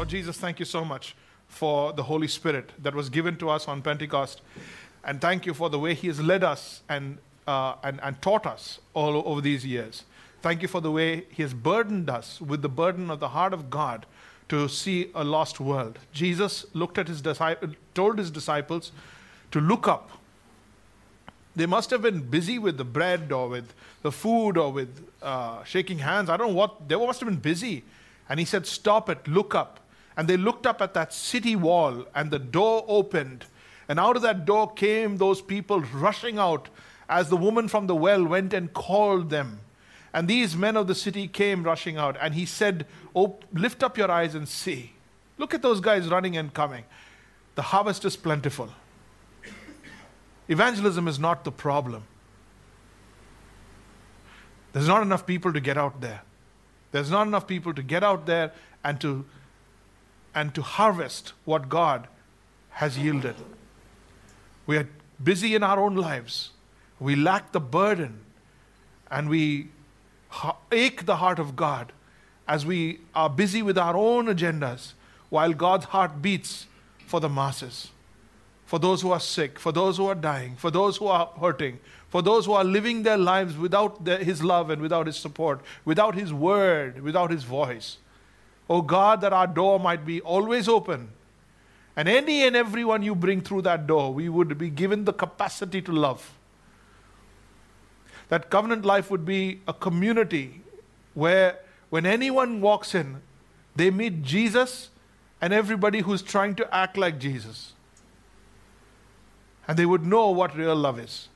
Lord Jesus, thank you so much for the Holy Spirit that was given to us on Pentecost. And thank you for the way He has led us and, uh, and, and taught us all over these years. Thank you for the way He has burdened us with the burden of the heart of God to see a lost world. Jesus looked at his told his disciples to look up. They must have been busy with the bread or with the food or with uh, shaking hands. I don't know what, they must have been busy. And he said, Stop it, look up. And they looked up at that city wall, and the door opened. And out of that door came those people rushing out as the woman from the well went and called them. And these men of the city came rushing out. And he said, oh, Lift up your eyes and see. Look at those guys running and coming. The harvest is plentiful. Evangelism is not the problem. There's not enough people to get out there. There's not enough people to get out there and to, and to harvest what God has yielded. We are busy in our own lives. We lack the burden and we ache the heart of God as we are busy with our own agendas while God's heart beats for the masses, for those who are sick, for those who are dying, for those who are hurting, for those who are living their lives without the, His love and without His support, without His word, without His voice. Oh God, that our door might be always open. And any and everyone you bring through that door, we would be given the capacity to love. That covenant life would be a community where when anyone walks in, they meet Jesus and everybody who's trying to act like Jesus. And they would know what real love is.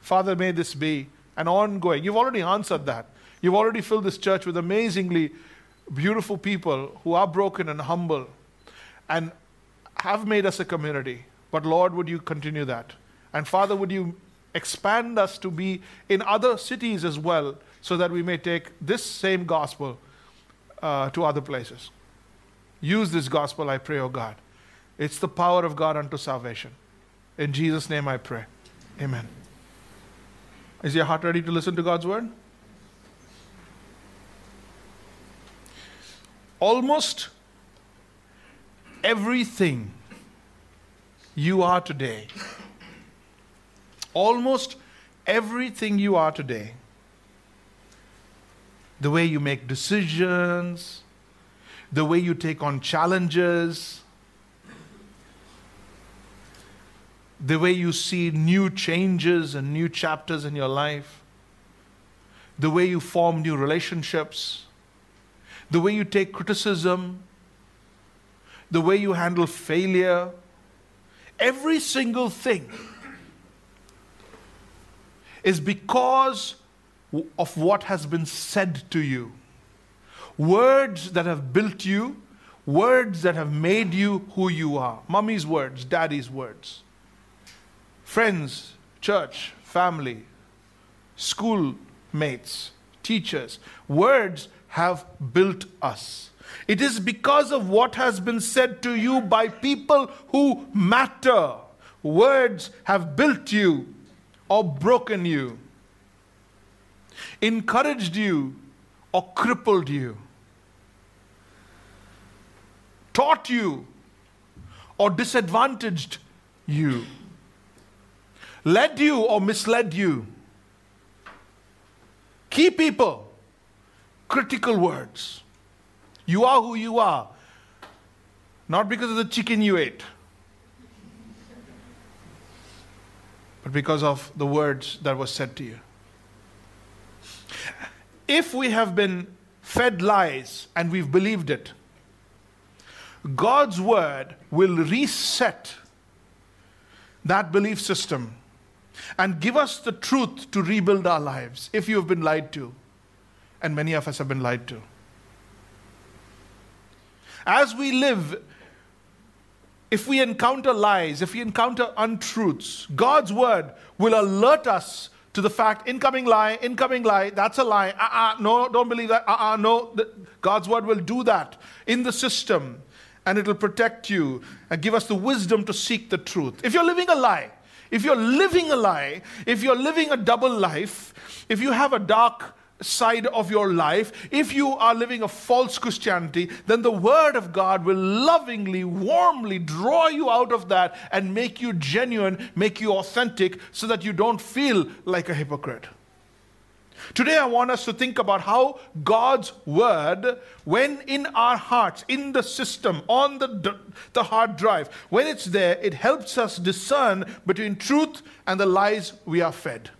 Father, may this be an ongoing. You've already answered that. You've already filled this church with amazingly beautiful people who are broken and humble and have made us a community. But Lord, would you continue that? And Father, would you expand us to be in other cities as well so that we may take this same gospel uh, to other places? Use this gospel, I pray, O oh God. It's the power of God unto salvation. In Jesus' name I pray. Amen. Is your heart ready to listen to God's word? Almost everything you are today, almost everything you are today, the way you make decisions, the way you take on challenges, the way you see new changes and new chapters in your life, the way you form new relationships, the way you take criticism, the way you handle failure, every single thing is because of what has been said to you. Words that have built you, words that have made you who you are. Mummy's words, daddy's words friends, church, family, school mates, teachers. Words have built us. It is because of what has been said to you by people who matter. Words have built you or broken you, encouraged you or crippled you, taught you or disadvantaged you led you or misled you. Key people, critical words. You are who you are, not because of the chicken you ate, but because of the words that were said to you. If we have been fed lies and we've believed it, God's word will reset that belief system and give us the truth to rebuild our lives if you have been lied to. And many of us have been lied to. As we live, if we encounter lies, if we encounter untruths, God's word will alert us to the fact incoming lie, incoming lie, that's a lie. Uh uh no, don't believe that. Uh uh no. God's word will do that in the system and it will protect you and give us the wisdom to seek the truth. If you're living a lie, if you're living a lie, if you're living a double life, if you have a dark side of your life, if you are living a false Christianity, then the Word of God will lovingly, warmly draw you out of that and make you genuine, make you authentic, so that you don't feel like a hypocrite. Today, I want us to think about how God's Word, when in our hearts, in the system, on the, the hard drive, when it's there, it helps us discern between truth and the lies we are fed.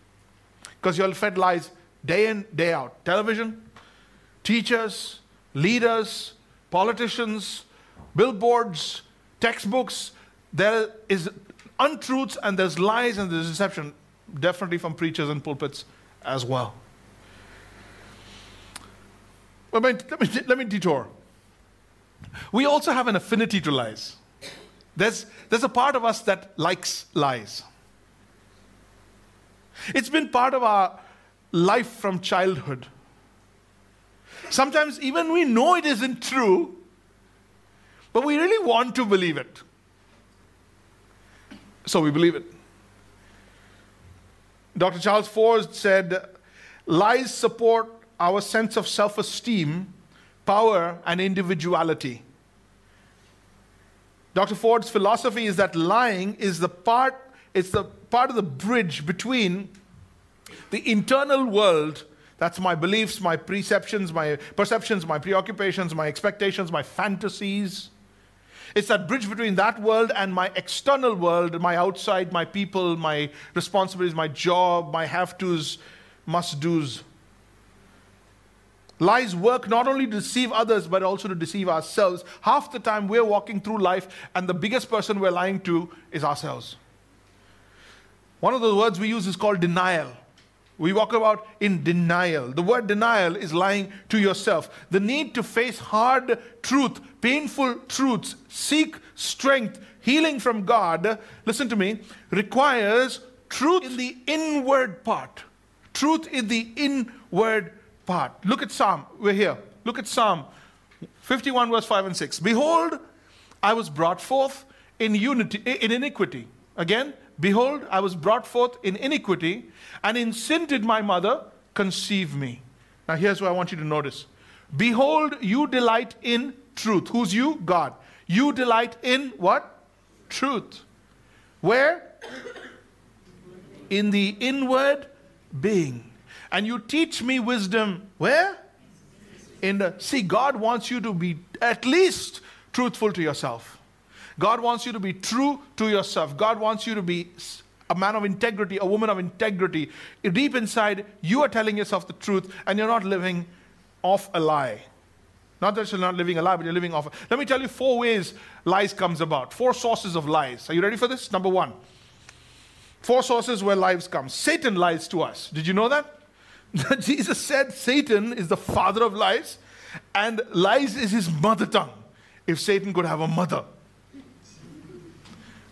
Because you're fed lies day in, day out. Television, teachers, leaders, politicians, billboards, textbooks. There is untruths and there's lies and there's deception, definitely from preachers and pulpits as well. Let me, let me, let me detour. We also have an affinity to lies. There's, there's a part of us that likes lies. It's been part of our life from childhood. Sometimes even we know it isn't true, but we really want to believe it. So we believe it. Dr. Charles Ford said, lies support our sense of self esteem, power, and individuality. Dr. Ford's philosophy is that lying is the part, it's the part of the bridge between the internal world that's my beliefs, my perceptions, my perceptions, my preoccupations, my expectations, my fantasies. It's that bridge between that world and my external world, my outside, my people, my responsibilities, my job, my have tos, must do's. Lies work not only to deceive others, but also to deceive ourselves. Half the time we're walking through life, and the biggest person we're lying to is ourselves. One of the words we use is called denial. We walk about in denial. The word denial is lying to yourself. The need to face hard truth, painful truths, seek strength, healing from God, listen to me, requires truth in the inward part. Truth in the inward part. Look at Psalm. We're here. Look at Psalm 51, verse 5 and 6. Behold, I was brought forth in unity, in iniquity. Again, Behold, I was brought forth in iniquity, and in sin did my mother conceive me. Now, here's what I want you to notice. Behold, you delight in truth. Who's you? God. You delight in what? Truth. Where? In the inward being. And you teach me wisdom. Where? In the. See, God wants you to be at least truthful to yourself. God wants you to be true to yourself. God wants you to be a man of integrity, a woman of integrity. Deep inside, you are telling yourself the truth and you're not living off a lie. Not that you're not living a lie, but you're living off. Let me tell you four ways lies comes about. Four sources of lies. Are you ready for this? Number one. Four sources where lies come. Satan lies to us. Did you know that? Jesus said Satan is the father of lies and lies is his mother tongue. If Satan could have a mother,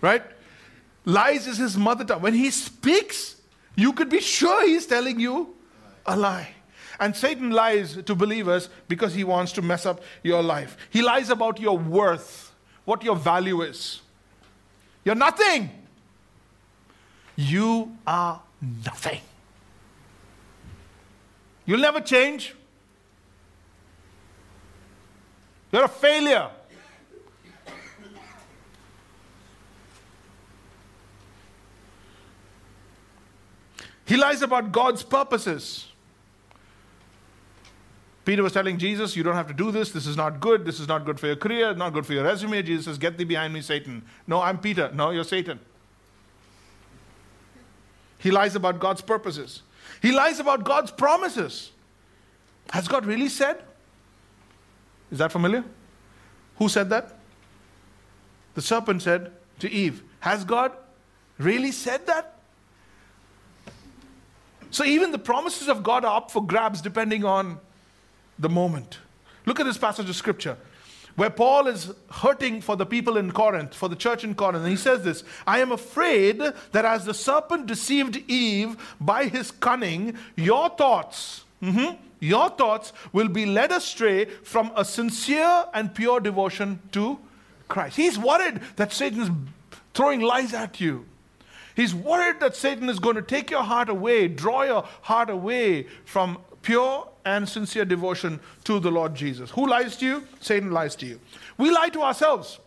right? Lies is his mother tongue. When he speaks, you could be sure he's telling you a lie. And Satan lies to believers because he wants to mess up your life. He lies about your worth, what your value is. You're nothing. You are nothing. You'll never change. You're a failure. He lies about God's purposes. Peter was telling Jesus, You don't have to do this. This is not good. This is not good for your career, not good for your resume. Jesus says, Get thee behind me, Satan. No, I'm Peter. No, you're Satan. He lies about God's purposes. He lies about God's promises. Has God really said? Is that familiar? Who said that? The serpent said to Eve, Has God really said that? So even the promises of God are up for grabs depending on the moment. Look at this passage of scripture where Paul is hurting for the people in Corinth, for the church in Corinth. And he says this I am afraid that as the serpent deceived Eve by his cunning, your thoughts, mm-hmm, your thoughts will be led astray from a sincere and pure devotion to Christ. He's worried that Satan's throwing lies at you. He's worried that Satan is going to take your heart away, draw your heart away from pure and sincere devotion to the Lord Jesus. Who lies to you? Satan lies to you. We lie to ourselves.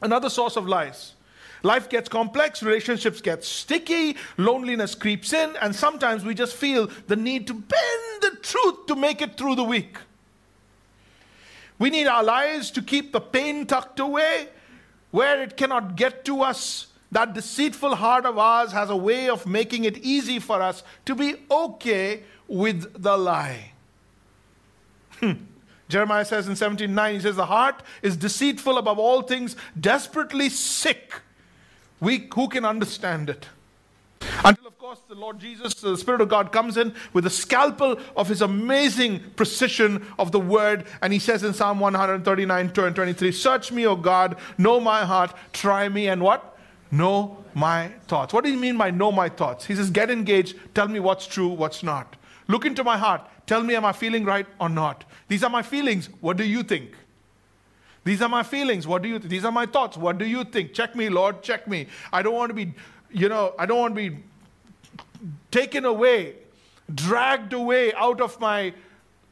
Another source of lies. Life gets complex, relationships get sticky, loneliness creeps in, and sometimes we just feel the need to bend the truth to make it through the week. We need our lies to keep the pain tucked away where it cannot get to us. That deceitful heart of ours has a way of making it easy for us to be okay with the lie. Hmm. Jeremiah says in 17:9, he says, The heart is deceitful above all things, desperately sick. We, who can understand it? Until, of course, the Lord Jesus, the Spirit of God, comes in with the scalpel of his amazing precision of the word. And he says in Psalm 139 23, Search me, O God, know my heart, try me, and what? Know my thoughts. What do you mean by know my thoughts? He says, Get engaged, tell me what's true, what's not. Look into my heart, tell me, am I feeling right or not? These are my feelings. What do you think? These are my feelings. What do you th- these are my thoughts. What do you think? Check me, Lord, check me. I don't want to be, you know, I don't want to be taken away, dragged away out of my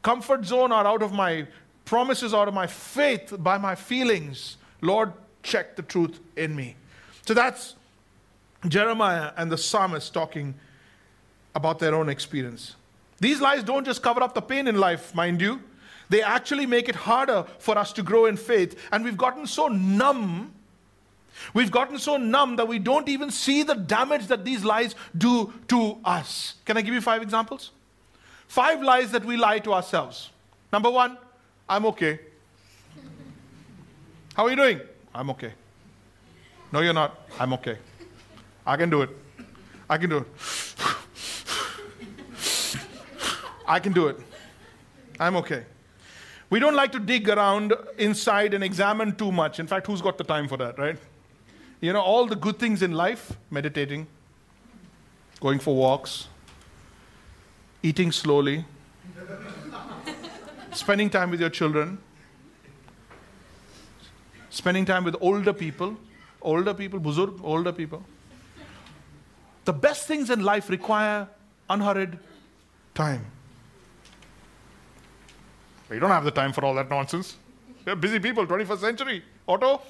comfort zone or out of my promises, out of my faith by my feelings. Lord, check the truth in me. So that's Jeremiah and the psalmist talking about their own experience. These lies don't just cover up the pain in life, mind you. They actually make it harder for us to grow in faith. And we've gotten so numb, we've gotten so numb that we don't even see the damage that these lies do to us. Can I give you five examples? Five lies that we lie to ourselves. Number one, I'm okay. How are you doing? I'm okay. No, you're not. I'm okay. I can do it. I can do it. I can do it. I'm okay. We don't like to dig around inside and examine too much. In fact, who's got the time for that, right? You know, all the good things in life meditating, going for walks, eating slowly, spending time with your children, spending time with older people, older people, buzurg, older people. The best things in life require unhurried time. You don't have the time for all that nonsense. You're busy people, 21st century. Otto?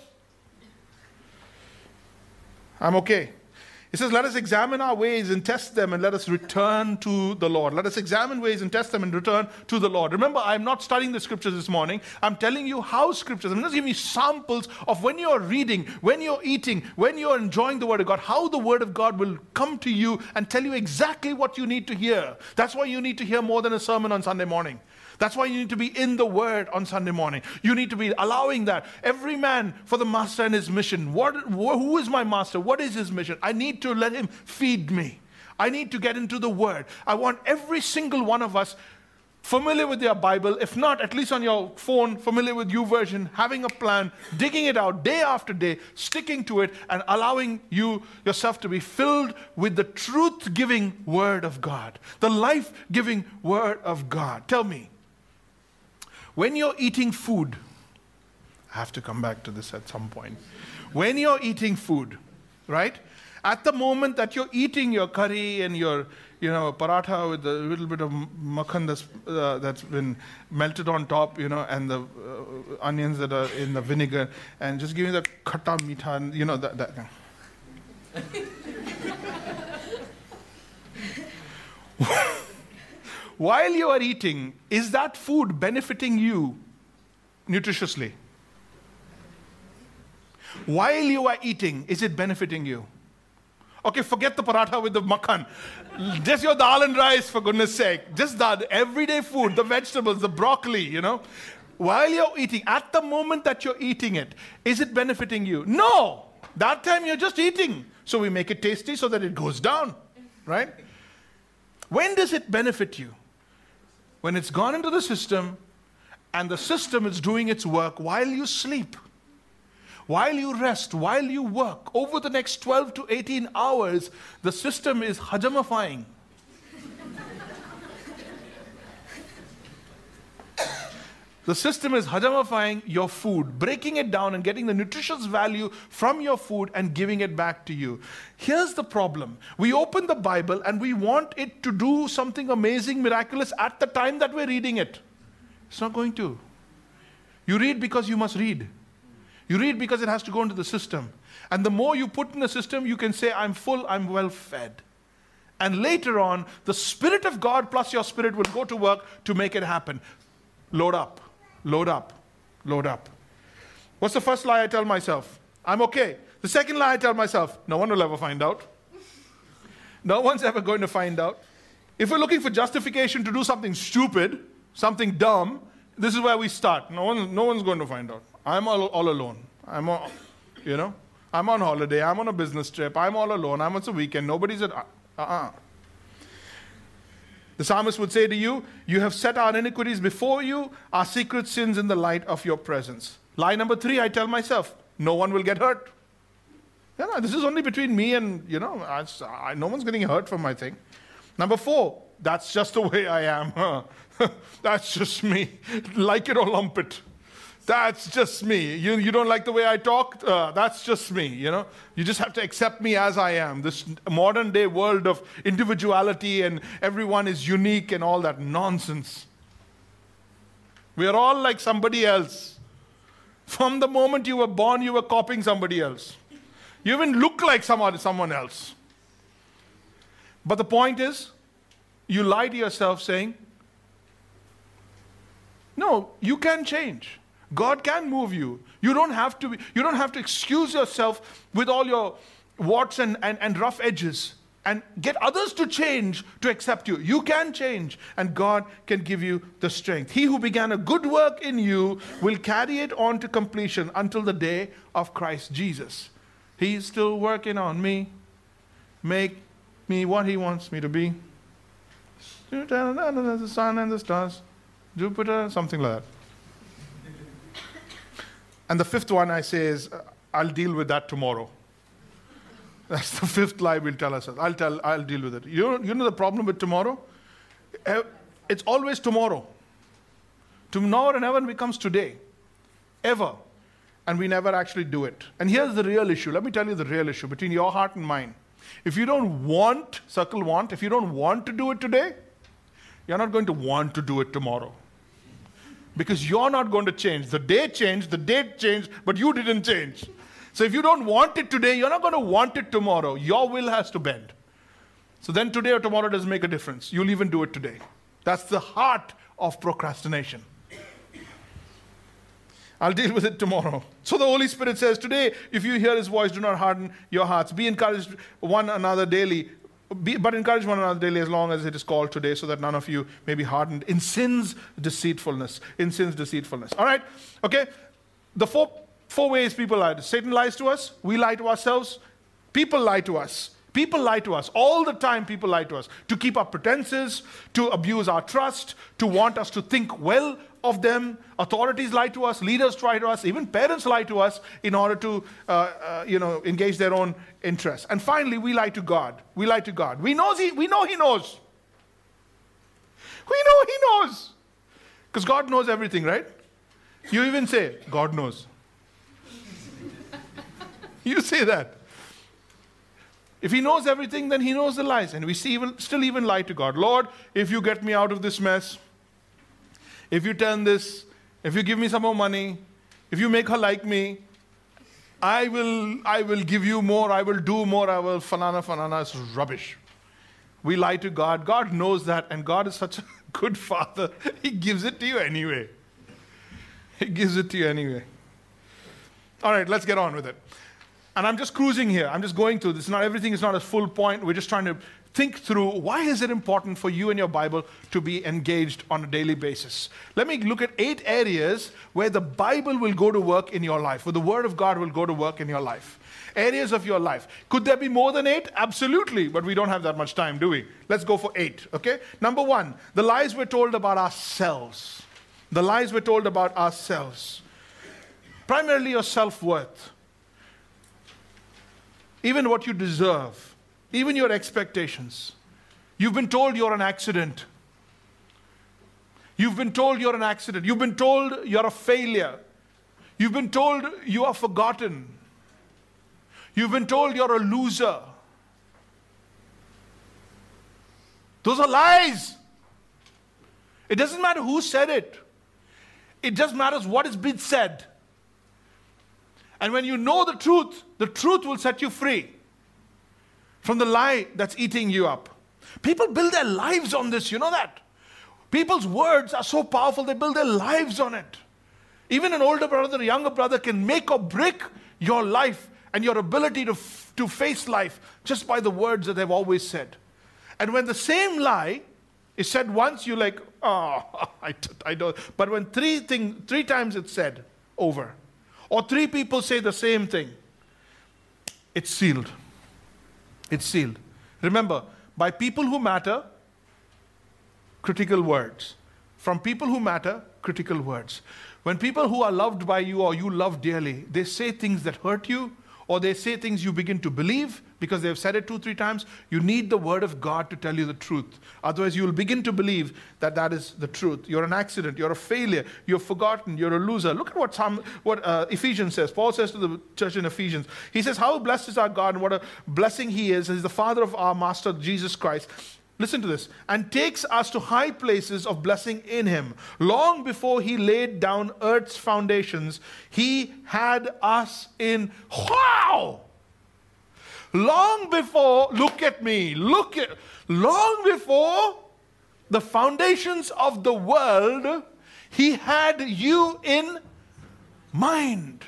I'm okay. It says, Let us examine our ways and test them, and let us return to the Lord. Let us examine ways and test them and return to the Lord. Remember, I'm not studying the scriptures this morning. I'm telling you how scriptures, I'm just giving you samples of when you're reading, when you're eating, when you're enjoying the Word of God, how the Word of God will come to you and tell you exactly what you need to hear. That's why you need to hear more than a sermon on Sunday morning. That's why you need to be in the Word on Sunday morning. You need to be allowing that. Every man for the master and his mission. What, who is my master? What is his mission? I need to let him feed me. I need to get into the Word. I want every single one of us familiar with your Bible, if not, at least on your phone, familiar with YouVersion, having a plan, digging it out day after day, sticking to it, and allowing you yourself to be filled with the truth giving Word of God, the life giving Word of God. Tell me, when you're eating food, I have to come back to this at some point. When you're eating food, right? At the moment that you're eating your curry and your, you know, paratha with a little bit of makhan that's, uh, that's been melted on top, you know, and the uh, onions that are in the vinegar, and just give me the khata mitha, you know, that. that. While you are eating, is that food benefiting you nutritiously? While you are eating, is it benefiting you? Okay, forget the paratha with the makhan. Just your dal and rice, for goodness sake. Just that everyday food, the vegetables, the broccoli, you know. While you're eating, at the moment that you're eating it, is it benefiting you? No! That time you're just eating. So we make it tasty so that it goes down, right? When does it benefit you? When it's gone into the system and the system is doing its work while you sleep, while you rest, while you work, over the next 12 to 18 hours, the system is hajamifying. The system is hajamifying your food, breaking it down and getting the nutritious value from your food and giving it back to you. Here's the problem we open the Bible and we want it to do something amazing, miraculous at the time that we're reading it. It's not going to. You read because you must read. You read because it has to go into the system. And the more you put in the system, you can say, I'm full, I'm well fed. And later on, the Spirit of God plus your spirit will go to work to make it happen. Load up, load up, load up. What's the first lie I tell myself? I'm okay. The second lie I tell myself, no one will ever find out. No one's ever going to find out. If we're looking for justification to do something stupid, something dumb, this is where we start. No, one, no one's going to find out. I'm all, all alone. I'm all, you know, I'm on holiday. I'm on a business trip. I'm all alone. I'm on a weekend. Nobody's at. Uh-uh. The psalmist would say to you, You have set our iniquities before you, our secret sins in the light of your presence. Lie number three, I tell myself, No one will get hurt. Yeah, no, this is only between me and, you know, I, I, no one's getting hurt from my thing. Number four, that's just the way I am. that's just me. Like it or lump it. That's just me. You, you don't like the way I talk? Uh, that's just me, you know? You just have to accept me as I am. This modern day world of individuality and everyone is unique and all that nonsense. We are all like somebody else. From the moment you were born, you were copying somebody else. You even look like someone, someone else. But the point is, you lie to yourself saying, no, you can change. God can move you. You don't have to, be, you don't have to excuse yourself with all your warts and, and, and rough edges and get others to change to accept you. You can change, and God can give you the strength. He who began a good work in you will carry it on to completion until the day of Christ Jesus. He's still working on me, make me what He wants me to be. The sun and the stars, Jupiter, something like that. And the fifth one I say is, uh, I'll deal with that tomorrow. That's the fifth lie we'll tell ourselves. I'll tell, I'll deal with it. You know, you know the problem with tomorrow? Eh, it's always tomorrow. Tomorrow never becomes today. Ever. And we never actually do it. And here's the real issue. Let me tell you the real issue between your heart and mine. If you don't want, circle want, if you don't want to do it today, you're not going to want to do it tomorrow because you're not going to change. The day changed, the date changed, but you didn't change. So if you don't want it today, you're not going to want it tomorrow. Your will has to bend. So then today or tomorrow doesn't make a difference. You'll even do it today. That's the heart of procrastination. I'll deal with it tomorrow. So the Holy Spirit says, Today, if you hear His voice, do not harden your hearts. Be encouraged one another daily. Be, but encourage one another daily as long as it is called today, so that none of you may be hardened in sin's deceitfulness. In sin's deceitfulness. All right? Okay? The four, four ways people lie. Satan lies to us, we lie to ourselves, people lie to us. People lie to us. All the time, people lie to us. To keep up pretenses, to abuse our trust, to want us to think well of them. Authorities lie to us, leaders try to us, even parents lie to us in order to, uh, uh, you know, engage their own interests. And finally, we lie to God. We lie to God. We, knows he, we know He knows. We know He knows. Because God knows everything, right? You even say, God knows. you say that. If he knows everything, then he knows the lies. And we see even, still even lie to God. Lord, if you get me out of this mess, if you turn this, if you give me some more money, if you make her like me, I will, I will give you more, I will do more, I will fanana fanana. It's rubbish. We lie to God. God knows that, and God is such a good father. He gives it to you anyway. He gives it to you anyway. All right, let's get on with it. And I'm just cruising here. I'm just going through this. Not everything is not a full point. We're just trying to think through why is it important for you and your Bible to be engaged on a daily basis. Let me look at eight areas where the Bible will go to work in your life, where the Word of God will go to work in your life. Areas of your life. Could there be more than eight? Absolutely, but we don't have that much time, do we? Let's go for eight, okay? Number one, the lies we're told about ourselves. The lies we're told about ourselves. Primarily your self worth even what you deserve, even your expectations. You've been told you're an accident. You've been told you're an accident. You've been told you're a failure. You've been told you are forgotten. You've been told you're a loser. Those are lies. It doesn't matter who said it, it just matters what has been said. And when you know the truth, the truth will set you free from the lie that's eating you up. People build their lives on this, you know that? People's words are so powerful, they build their lives on it. Even an older brother, a younger brother can make or break your life and your ability to, f- to face life just by the words that they've always said. And when the same lie is said once, you're like, oh, I, I don't. But when three, thing, three times it's said over, or three people say the same thing, it's sealed. It's sealed. Remember, by people who matter, critical words. From people who matter, critical words. When people who are loved by you or you love dearly, they say things that hurt you, or they say things you begin to believe because they've said it two, three times, you need the word of God to tell you the truth. Otherwise, you will begin to believe that that is the truth. You're an accident, you're a failure, you're forgotten, you're a loser. Look at what, what uh, Ephesians says. Paul says to the church in Ephesians, he says, How blessed is our God and what a blessing he is. He's the Father of our Master Jesus Christ Listen to this. And takes us to high places of blessing in him. Long before he laid down earth's foundations, he had us in. Wow! Long before, look at me, look at, long before the foundations of the world, he had you in mind.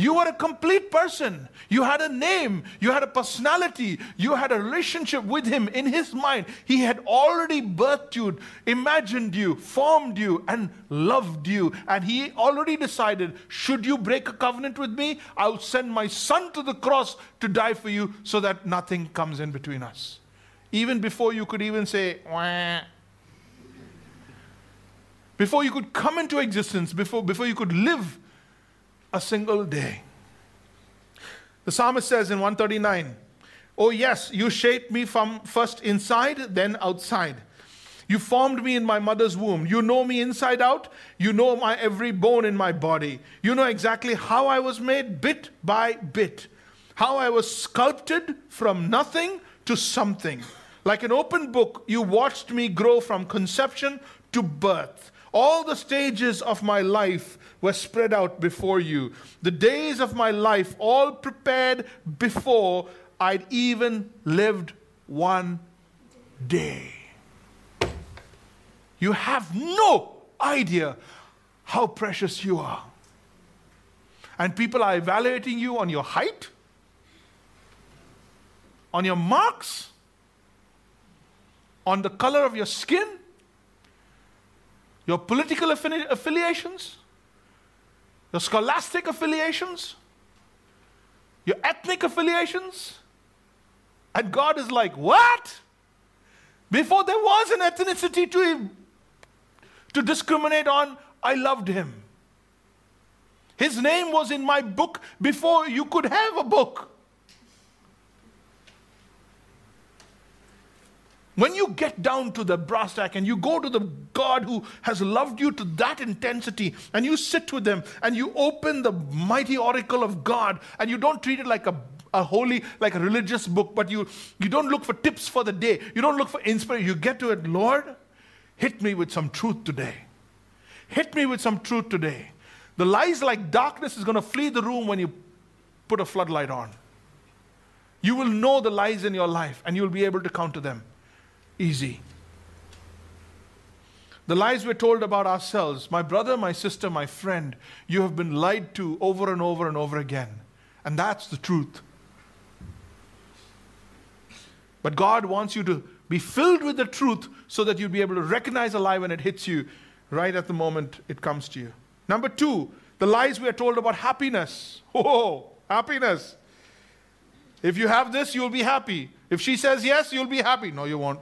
You were a complete person. You had a name. You had a personality. You had a relationship with Him in His mind. He had already birthed you, imagined you, formed you, and loved you. And He already decided should you break a covenant with me, I'll send my Son to the cross to die for you so that nothing comes in between us. Even before you could even say, Wah. before you could come into existence, before, before you could live a single day. The psalmist says in 139, Oh, yes, you shaped me from first inside, then outside. You formed me in my mother's womb. You know me inside out. You know my every bone in my body. You know exactly how I was made bit by bit, how I was sculpted from nothing to something. Like an open book, you watched me grow from conception to birth. All the stages of my life were spread out before you. The days of my life all prepared before I'd even lived one day. You have no idea how precious you are. And people are evaluating you on your height, on your marks, on the color of your skin, your political affili- affiliations, your scholastic affiliations, your ethnic affiliations. And God is like, What? Before there was an ethnicity to, to discriminate on, I loved him. His name was in my book before you could have a book. When you get down to the brass tack and you go to the God who has loved you to that intensity and you sit with Him and you open the mighty oracle of God and you don't treat it like a, a holy, like a religious book, but you, you don't look for tips for the day. You don't look for inspiration. You get to it, Lord, hit me with some truth today. Hit me with some truth today. The lies like darkness is going to flee the room when you put a floodlight on. You will know the lies in your life and you'll be able to counter them easy. The lies we're told about ourselves, my brother, my sister, my friend, you have been lied to over and over and over again. And that's the truth. But God wants you to be filled with the truth so that you'll be able to recognize a lie when it hits you right at the moment it comes to you. Number two, the lies we are told about happiness. Oh, happiness. If you have this, you'll be happy. If she says yes, you'll be happy. No, you won't.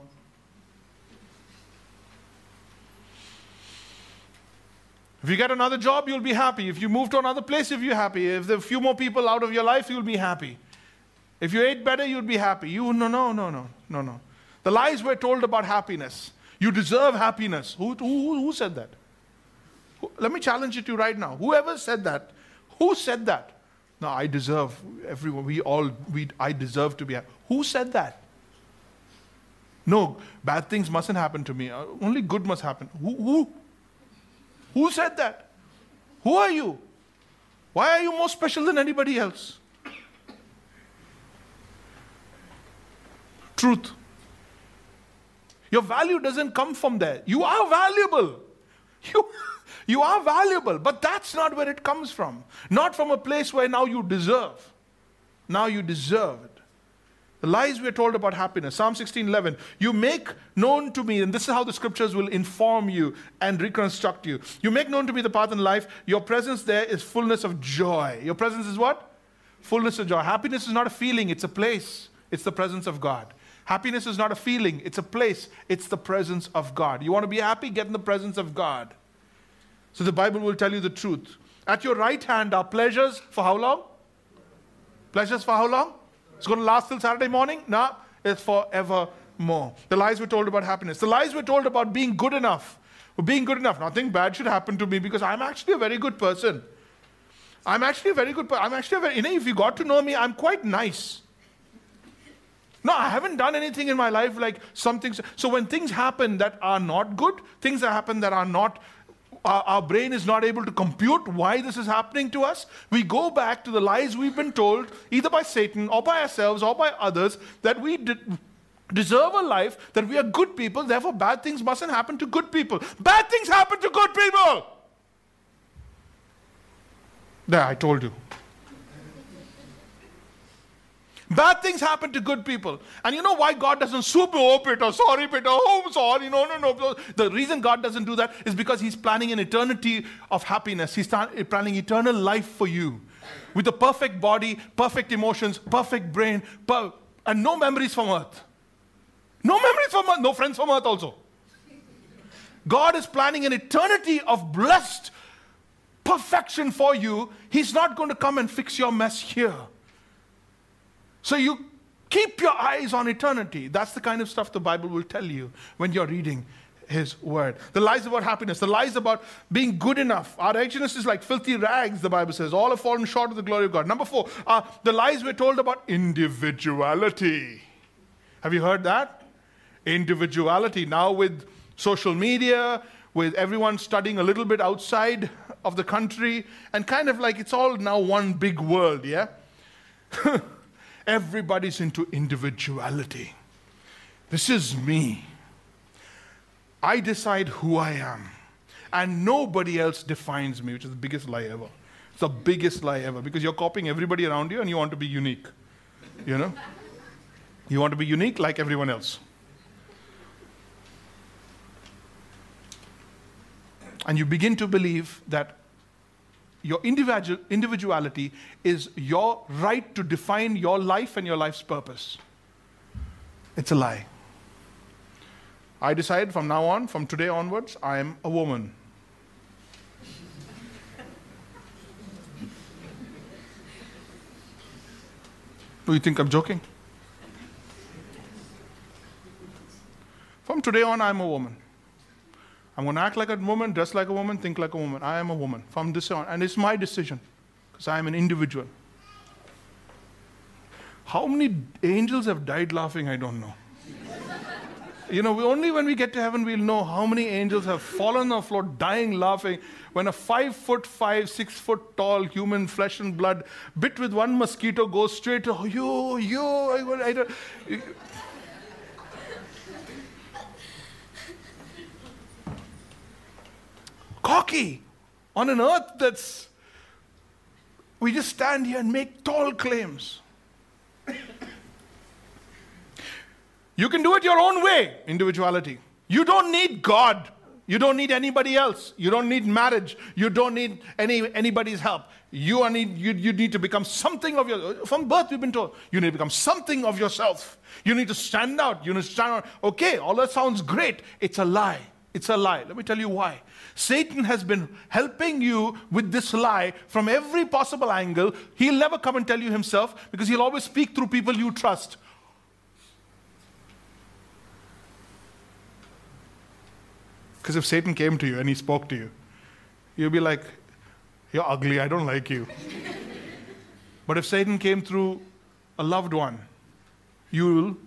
If you get another job, you'll be happy. If you move to another place, if you're happy. If there are a few more people out of your life, you'll be happy. If you ate better, you'll be happy. You no no no no no no. The lies we're told about happiness. You deserve happiness. Who, who, who said that? Who, let me challenge it to you right now. Whoever said that, who said that? No, I deserve, everyone, we all, we, I deserve to be happy. Who said that? No, bad things mustn't happen to me. Uh, only good must happen. Who, who? Who said that? Who are you? Why are you more special than anybody else? Truth. Your value doesn't come from there. You are valuable. You, you are valuable, but that's not where it comes from. Not from a place where now you deserve. Now you deserve it. The lies we are told about happiness. Psalm 16 11. You make known to me, and this is how the scriptures will inform you and reconstruct you. You make known to me the path in life. Your presence there is fullness of joy. Your presence is what? Fullness of joy. Happiness is not a feeling, it's a place. It's the presence of God. Happiness is not a feeling, it's a place. It's the presence of God. You want to be happy? Get in the presence of God. So the Bible will tell you the truth. At your right hand are pleasures for how long? Pleasures for how long? It's going to last till Saturday morning? No, it's forevermore. The lies we're told about happiness. The lies we're told about being good enough. being good enough. Nothing bad should happen to me because I'm actually a very good person. I'm actually a very good person. I'm actually a very, you know, if you got to know me, I'm quite nice. No, I haven't done anything in my life like some things. So when things happen that are not good, things that happen that are not our, our, brain is not able to compute why this is happening to us, we go back to the lies we've been told, either by Satan or by ourselves or by others, that we deserve a life, that we are good people, therefore bad things mustn't happen to good people. Bad things happen to good people! There, I told you. Bad things happen to good people. And you know why God doesn't swoop, oh, Peter, sorry, Peter, oh, I'm sorry, no, no, no. The reason God doesn't do that is because He's planning an eternity of happiness. He's planning eternal life for you with a perfect body, perfect emotions, perfect brain, per- and no memories from earth. No memories from earth, no friends from earth also. God is planning an eternity of blessed perfection for you. He's not going to come and fix your mess here. So you keep your eyes on eternity. That's the kind of stuff the Bible will tell you when you're reading his word. The lies about happiness, the lies about being good enough. Our righteousness is like filthy rags, the Bible says. All have fallen short of the glory of God. Number four, uh, the lies we're told about individuality. Have you heard that? Individuality. Now, with social media, with everyone studying a little bit outside of the country, and kind of like it's all now one big world, yeah? Everybody's into individuality. This is me. I decide who I am. And nobody else defines me, which is the biggest lie ever. It's the biggest lie ever because you're copying everybody around you and you want to be unique. You know? You want to be unique like everyone else. And you begin to believe that your individual, individuality is your right to define your life and your life's purpose. It's a lie. I decide from now on, from today onwards, I am a woman. Do you think I'm joking? From today on, I'm a woman. I'm going to act like a woman, dress like a woman, think like a woman. I am a woman from this on. And it's my decision because I am an individual. How many angels have died laughing? I don't know. you know, only when we get to heaven we'll know how many angels have fallen on the floor dying laughing when a five foot five, six foot tall human flesh and blood bit with one mosquito goes straight to you, you, I, I, I, cocky on an earth that's. We just stand here and make tall claims. You can do it your own way, individuality. You don't need God. You don't need anybody else. You don't need marriage. You don't need any, anybody's help. You, are need, you, you need to become something of your. From birth, we've been told you need to become something of yourself. You need to stand out. You need to stand out. Okay, all that sounds great. It's a lie. It's a lie. Let me tell you why. Satan has been helping you with this lie from every possible angle. He'll never come and tell you himself because he'll always speak through people you trust. Because if Satan came to you and he spoke to you, you'd be like, You're ugly, I don't like you. but if Satan came through a loved one, you will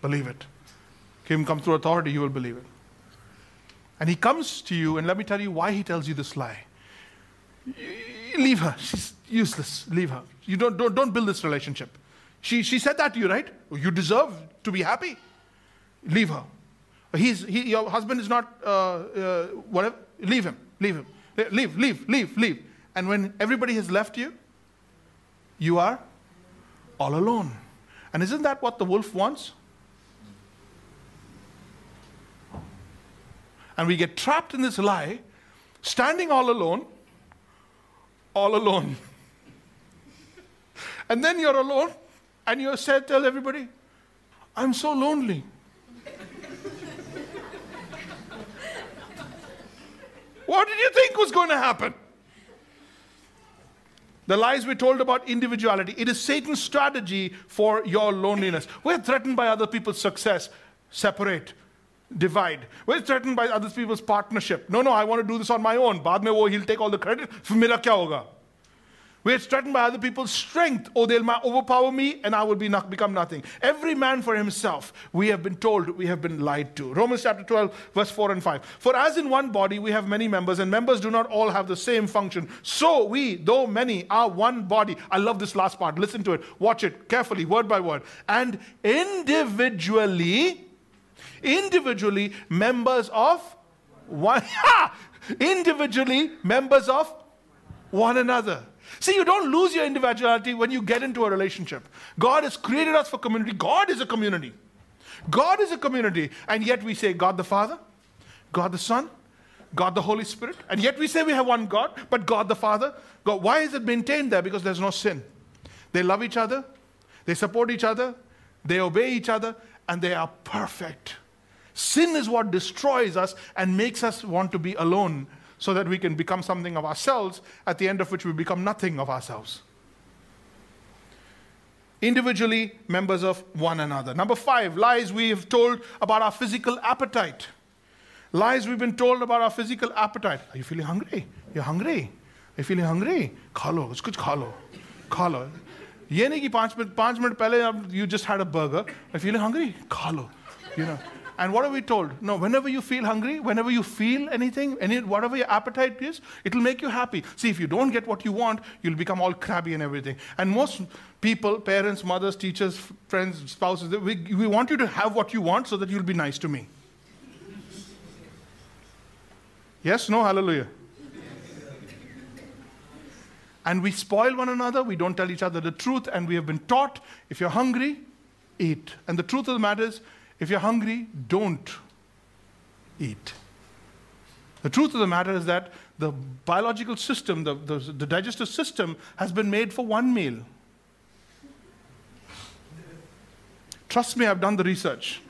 believe it. Him come through authority, you will believe it. And he comes to you, and let me tell you why he tells you this lie. Leave her. She's useless. Leave her. You don't, don't, don't build this relationship. She, she said that to you, right? You deserve to be happy. Leave her. He's, he, your husband is not, uh, uh, whatever. Leave him. Leave him. Leave, leave, leave, leave. And when everybody has left you, you are all alone. And isn't that what the wolf wants? And we get trapped in this lie, standing all alone, all alone. and then you're alone, and you said, tell everybody, I'm so lonely. what did you think was going to happen? The lies we told about individuality. It is Satan's strategy for your loneliness. We're threatened by other people's success. Separate divide. We're threatened by other people's partnership. No, no, I want to do this on my own. Baad mein wo, he'll take all the credit. Fir mera kya hoga? We're threatened by other people's strength. Oh, they'll overpower me and I will be not, become nothing. Every man for himself. We have been told, we have been lied to. Romans chapter 12, verse 4 and 5. For as in one body we have many members, and members do not all have the same function. So we, though many, are one body. I love this last part. Listen to it. Watch it carefully, word by word. And individually, individually members of one individually members of one another. See you don't lose your individuality when you get into a relationship. God has created us for community. God is a community. God is a community. And yet we say god the father god the son god the holy spirit. And yet we say we have one god but god the father god why is it maintained there? Because there's no sin. They love each other. They support each other. They obey each other. And they are perfect Sin is what destroys us and makes us want to be alone so that we can become something of ourselves, at the end of which we become nothing of ourselves. Individually, members of one another. Number five, lies we have told about our physical appetite. Lies we've been told about our physical appetite. Are you feeling hungry? You're hungry. Are you feeling hungry? खा लो कुछ खा लो खा लो ये नहीं कि पाँच minute पाँच minute पहले you just had a burger. Are you feeling hungry? खा लो. You know. and what are we told? No, whenever you feel hungry, whenever you feel anything, any, whatever your appetite is, it'll make you happy. See, if you don't get what you want, you'll become all crabby and everything. And most people, parents, mothers, teachers, friends, spouses, we, we want you to have what you want so that you'll be nice to me. Yes, no, hallelujah. And we spoil one another, we don't tell each other the truth, and we have been taught if you're hungry, eat. And the truth of the matter is, if you're hungry, don't eat. The truth of the matter is that the biological system, the, the, the digestive system, has been made for one meal. Trust me, I've done the research.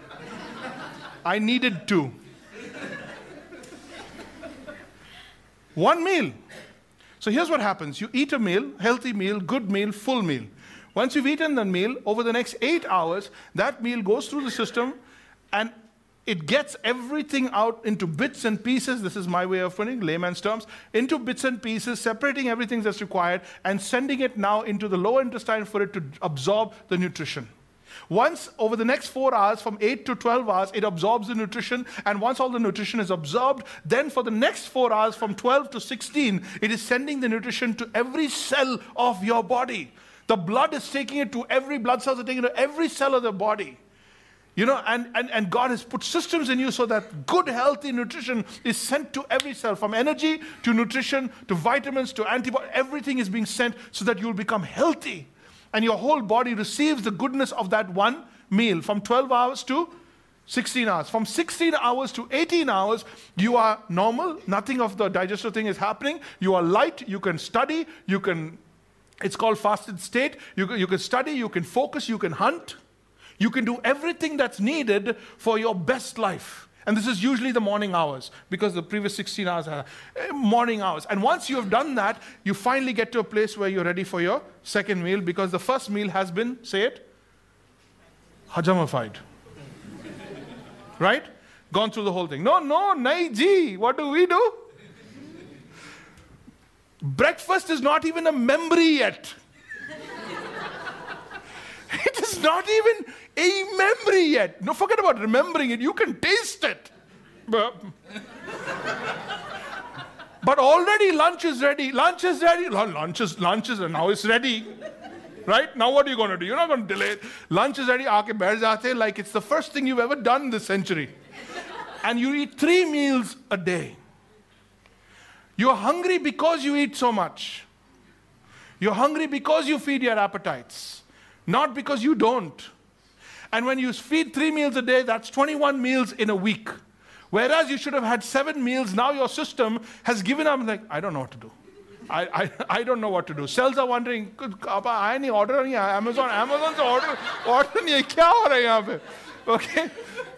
I needed to. One meal. So here's what happens you eat a meal, healthy meal, good meal, full meal. Once you've eaten the meal, over the next eight hours, that meal goes through the system and it gets everything out into bits and pieces. This is my way of putting layman's terms into bits and pieces, separating everything that's required and sending it now into the lower intestine for it to absorb the nutrition. Once over the next four hours, from 8 to 12 hours, it absorbs the nutrition. And once all the nutrition is absorbed, then for the next four hours, from 12 to 16, it is sending the nutrition to every cell of your body. The blood is taking it to every blood cells are taking it to every cell of the body. You know, and, and, and God has put systems in you so that good, healthy nutrition is sent to every cell, from energy to nutrition to vitamins to antibiotics. Everything is being sent so that you'll become healthy. And your whole body receives the goodness of that one meal from 12 hours to 16 hours. From 16 hours to 18 hours, you are normal. Nothing of the digestive thing is happening. You are light. You can study. You can it's called fasted state. You, you can study, you can focus, you can hunt. You can do everything that's needed for your best life. And this is usually the morning hours because the previous 16 hours are eh, morning hours. And once you have done that, you finally get to a place where you're ready for your second meal because the first meal has been, say it, hajamified. right? gone through the whole thing. No, no, nahi ji. What do we do? Breakfast is not even a memory yet. it is not even a memory yet. No, forget about remembering it. You can taste it. But, already lunch is ready. Lunch is ready. Lunch is, lunch is, now it's ready. Right? Now what are you going to do? You're not going to delay it. Lunch is ready. Like it's the first thing you've ever done this century. And you eat three meals a day. You're hungry because you eat so much. You're hungry because you feed your appetites, not because you don't. And when you feed three meals a day, that's 21 meals in a week. Whereas you should have had seven meals, now your system has given up, like, I don't know what to do. I, I, I don't know what to do. Cells are wondering, I need order Amazon, Amazon's order, order Okay?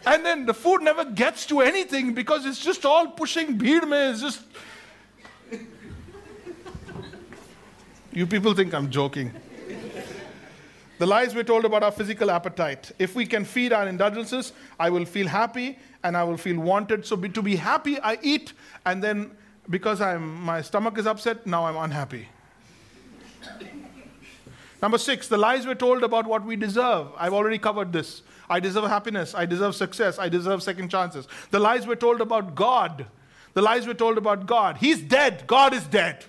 And then the food never gets to anything because it's just all pushing bheed mein, it's just You people think I'm joking. The lies we're told about our physical appetite. If we can feed our indulgences, I will feel happy and I will feel wanted. So be, to be happy, I eat, and then because I'm, my stomach is upset, now I'm unhappy. Number six, the lies we're told about what we deserve. I've already covered this. I deserve happiness. I deserve success. I deserve second chances. The lies we're told about God. The lies we're told about God. He's dead. God is dead.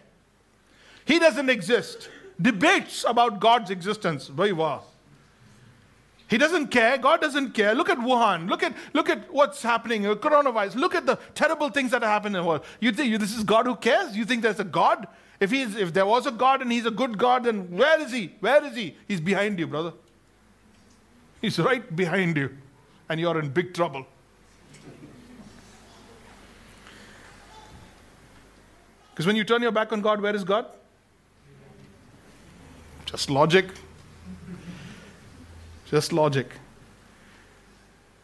He doesn't exist. Debates about God's existence. Very well. He doesn't care. God doesn't care. Look at Wuhan. Look at, look at what's happening. Coronavirus. Look at the terrible things that are happening in the world. You think this is God who cares? You think there's a God? If, he's, if there was a God and he's a good God, then where is he? Where is he? He's behind you, brother. He's right behind you. And you're in big trouble. Because when you turn your back on God, where is God? Just logic. Just logic.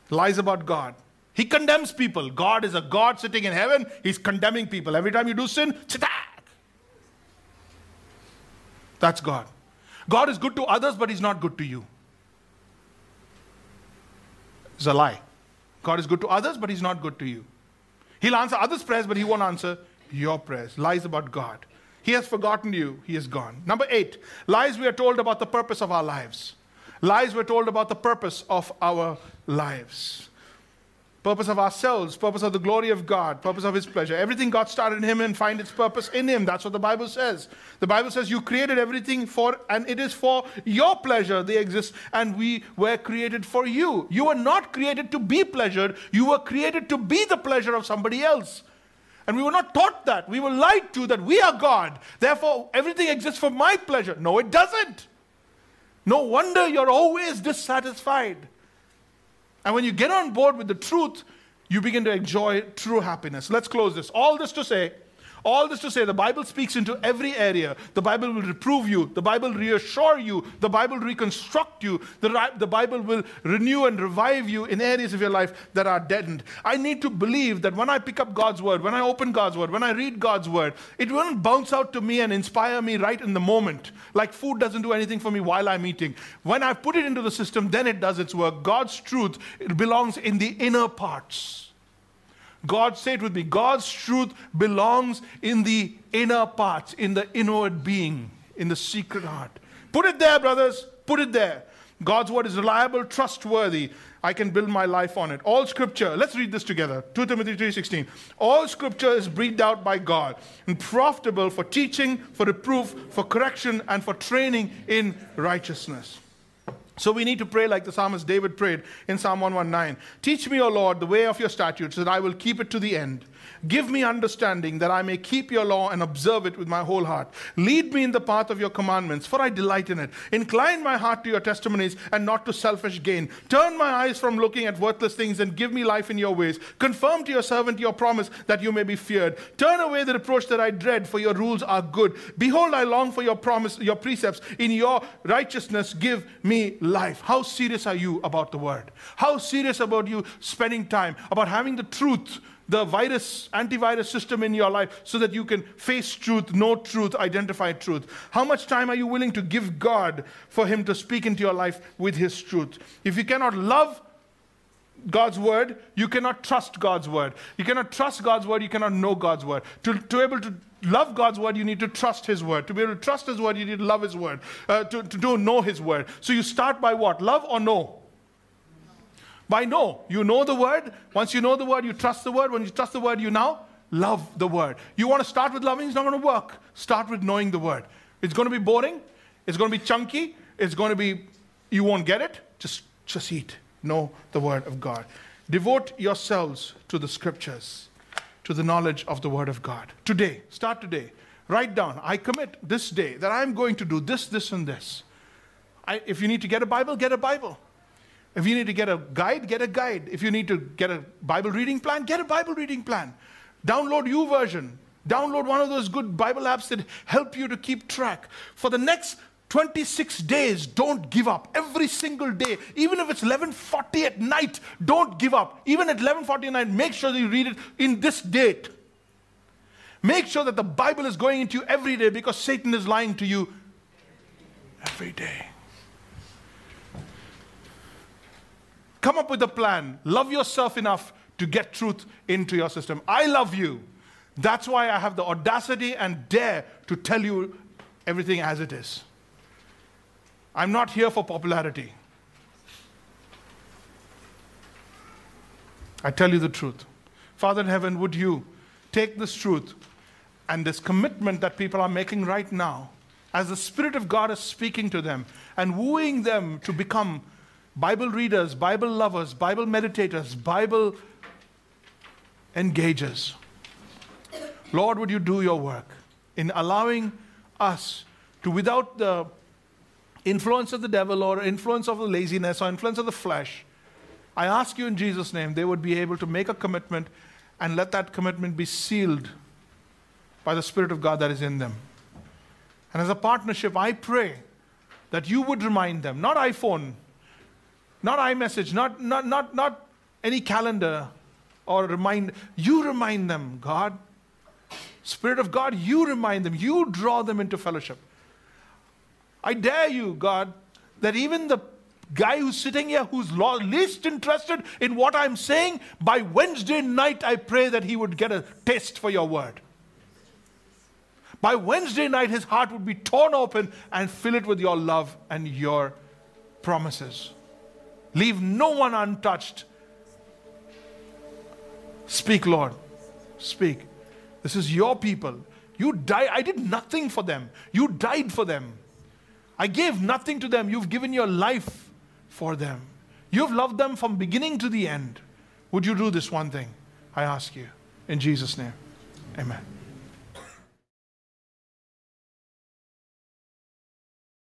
Lies about God. He condemns people. God is a God sitting in heaven. He's condemning people. Every time you do sin, chitak. That's God. God is good to others, but He's not good to you. It's a lie. God is good to others, but He's not good to you. He'll answer others' prayers, but He won't answer your prayers. Lies about God. He has forgotten you, he is gone. Number eight, lies we are told about the purpose of our lives. Lies we're told about the purpose of our lives. Purpose of ourselves, purpose of the glory of God, purpose of His pleasure. Everything God started in Him and find its purpose in Him. That's what the Bible says. The Bible says you created everything for, and it is for your pleasure they exist, and we were created for you. You were not created to be pleasured, you were created to be the pleasure of somebody else. And we were not taught that. We were lied to that we are God. Therefore, everything exists for my pleasure. No, it doesn't. No wonder you're always dissatisfied. And when you get on board with the truth, you begin to enjoy true happiness. Let's close this. All this to say, all this to say, the Bible speaks into every area. The Bible will reprove you. The Bible reassure you. The Bible reconstruct you. The, the Bible will renew and revive you in areas of your life that are deadened. I need to believe that when I pick up God's word, when I open God's word, when I read God's word, it won't bounce out to me and inspire me right in the moment. Like food doesn't do anything for me while I'm eating. When I put it into the system, then it does its work. God's truth it belongs in the inner parts. God, say it with me God's truth belongs in the inner parts, in the inward being, in the secret heart. Put it there, brothers. Put it there. God's word is reliable, trustworthy. I can build my life on it. All scripture, let's read this together. 2 Timothy 3:16. All scripture is breathed out by God and profitable for teaching, for reproof, for correction, and for training in righteousness. So we need to pray like the psalmist David prayed in Psalm 119. Teach me, O Lord, the way of your statutes, that I will keep it to the end. Give me understanding that I may keep your law and observe it with my whole heart. Lead me in the path of your commandments, for I delight in it. Incline my heart to your testimonies and not to selfish gain. Turn my eyes from looking at worthless things and give me life in your ways. Confirm to your servant your promise that you may be feared. Turn away the reproach that I dread, for your rules are good. Behold, I long for your promise, your precepts. In your righteousness, give me life. How serious are you about the word? How serious about you spending time, about having the truth? The virus, antivirus system in your life so that you can face truth, know truth, identify truth? How much time are you willing to give God for Him to speak into your life with His truth? If you cannot love God's word, you cannot trust God's word. You cannot trust God's word, you cannot know God's word. To, to be able to love God's word, you need to trust His word. To be able to trust His word, you need to love His word. Uh, to, to know His word. So you start by what? Love or know? By know. You know the word. Once you know the word, you trust the word. When you trust the word, you now love the word. You want to start with loving, it's not going to work. Start with knowing the word. It's going to be boring. It's going to be chunky. It's going to be, you won't get it. Just, just eat. Know the word of God. Devote yourselves to the scriptures, to the knowledge of the word of God. Today, start today. Write down, I commit this day that I'm going to do this, this, and this. I, if you need to get a Bible, get a Bible. If you need to get a guide, get a guide. If you need to get a Bible reading plan, get a Bible reading plan. Download U YouVersion. Download one of those good Bible apps that help you to keep track. For the next 26 days, don't give up. Every single day, even if it's 11:40 at night, don't give up. Even at 11:40 at night, make sure that you read it in this date. Make sure that the Bible is going into you every day because Satan is lying to you every day. Come up with a plan. Love yourself enough to get truth into your system. I love you. That's why I have the audacity and dare to tell you everything as it is. I'm not here for popularity. I tell you the truth. Father in heaven, would you take this truth and this commitment that people are making right now, as the Spirit of God is speaking to them and wooing them to become Bible readers, Bible lovers, Bible meditators, Bible engagers. Lord, would you do your work in allowing us to, without the influence of the devil or influence of the laziness or influence of the flesh, I ask you in Jesus' name, they would be able to make a commitment and let that commitment be sealed by the Spirit of God that is in them. And as a partnership, I pray that you would remind them, not iPhone, not iMessage, not, not, not, not any calendar or remind, you remind them, God. Spirit of God, you remind them, you draw them into fellowship. I dare you, God, that even the guy who's sitting here who's least interested in what I'm saying, by Wednesday night, I pray that he would get a taste for your word. By Wednesday night, his heart would be torn open and fill it with your love and your promises. Leave no one untouched. Speak, Lord. Speak. This is your people. You died. I did nothing for them. You died for them. I gave nothing to them. You've given your life for them. You've loved them from beginning to the end. Would you do this one thing? I ask you. In Jesus' name. Amen.